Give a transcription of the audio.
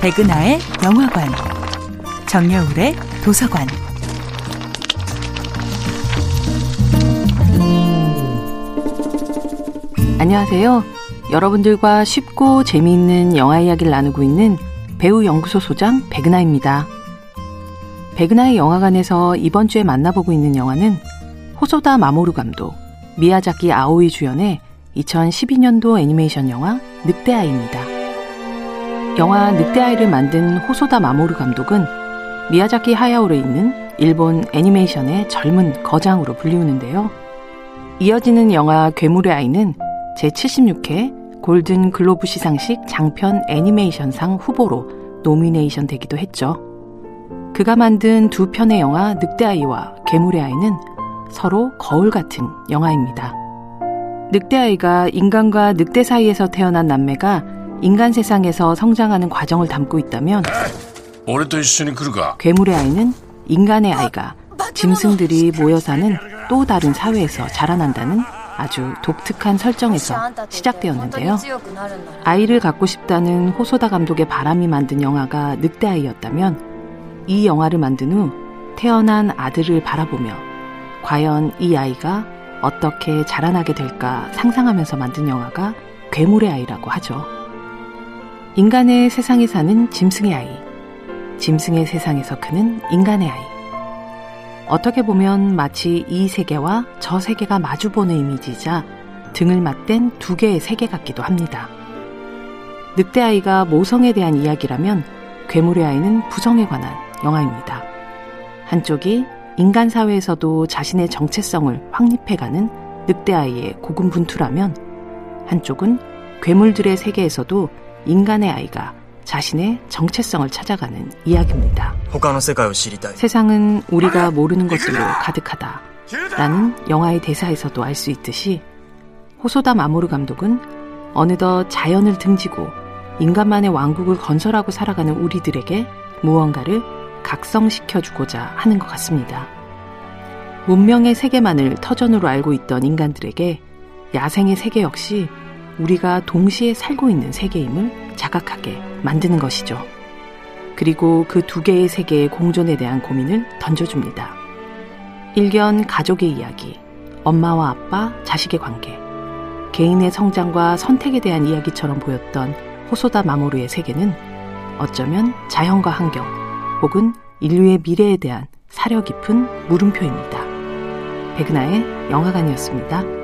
백은하의 영화관, 정여울의 도서관. 안녕하세요. 여러분들과 쉽고 재미있는 영화 이야기를 나누고 있는 배우 연구소 소장 백은하입니다. 백은하의 영화관에서 이번 주에 만나보고 있는 영화는 호소다 마모루 감독, 미야자키 아오이 주연의 2012년도 애니메이션 영화 늑대아이입니다. 영화 늑대아이를 만든 호소다 마모루 감독은 미야자키 하야오를 잇는 일본 애니메이션의 젊은 거장으로 불리우는데요. 이어지는 영화 괴물의 아이는 제76회 골든 글로브 시상식 장편 애니메이션상 후보로 nomination 되기도 했죠. 그가 만든 두 편의 영화 늑대아이와 괴물의 아이는 서로 거울 같은 영화입니다. 늑대아이가 인간과 늑대 사이에서 태어난 남매가 인간 세상에서 성장하는 과정을 담고 있다면 괴물의 아이는 인간의 아이가 짐승들이 모여 사는 또 다른 사회에서 자라난다는 아주 독특한 설정에서 시작되었는데요. 아이를 갖고 싶다는 호소다 감독의 바람이 만든 영화가 늑대아이였다면 이 영화를 만든 후 태어난 아들을 바라보며 과연 이 아이가 어떻게 자라나게 될까 상상하면서 만든 영화가 괴물의 아이라고 하죠. 인간의 세상에 사는 짐승의 아이, 짐승의 세상에서 크는 인간의 아이. 어떻게 보면 마치 이 세계와 저 세계가 마주보는 이미지이자 등을 맞댄 두 개의 세계 같기도 합니다. 늑대 아이가 모성에 대한 이야기라면 괴물의 아이는 부성에 관한 영화입니다. 한쪽이 인간 사회에서도 자신의 정체성을 확립해가는 늑대 아이의 고군분투라면 한쪽은 괴물들의 세계에서도 인간의 아이가 자신의 정체성을 찾아가는 이야기입니다. 세상은 우리가 모르는 것으로 가득하다. 라는 영화의 대사에서도 알 수 있듯이 호소다 마모르 감독은 어느덧 자연을 등지고 인간만의 왕국을 건설하고 살아가는 우리들에게 무언가를 각성시켜주고자 하는 것 같습니다. 문명의 세계만을 터전으로 알고 있던 인간들에게 야생의 세계 역시 우리가 동시에 살고 있는 세계임을 자각하게 만드는 것이죠. 그리고 그 두 개의 세계의 공존에 대한 고민을 던져줍니다. 일견 가족의 이야기, 엄마와 아빠, 자식의 관계, 개인의 성장과 선택에 대한 이야기처럼 보였던 호소다 마모르의 세계는 어쩌면 자연과 환경 혹은 인류의 미래에 대한 사려 깊은 물음표입니다. 백은하의 영화관이었습니다.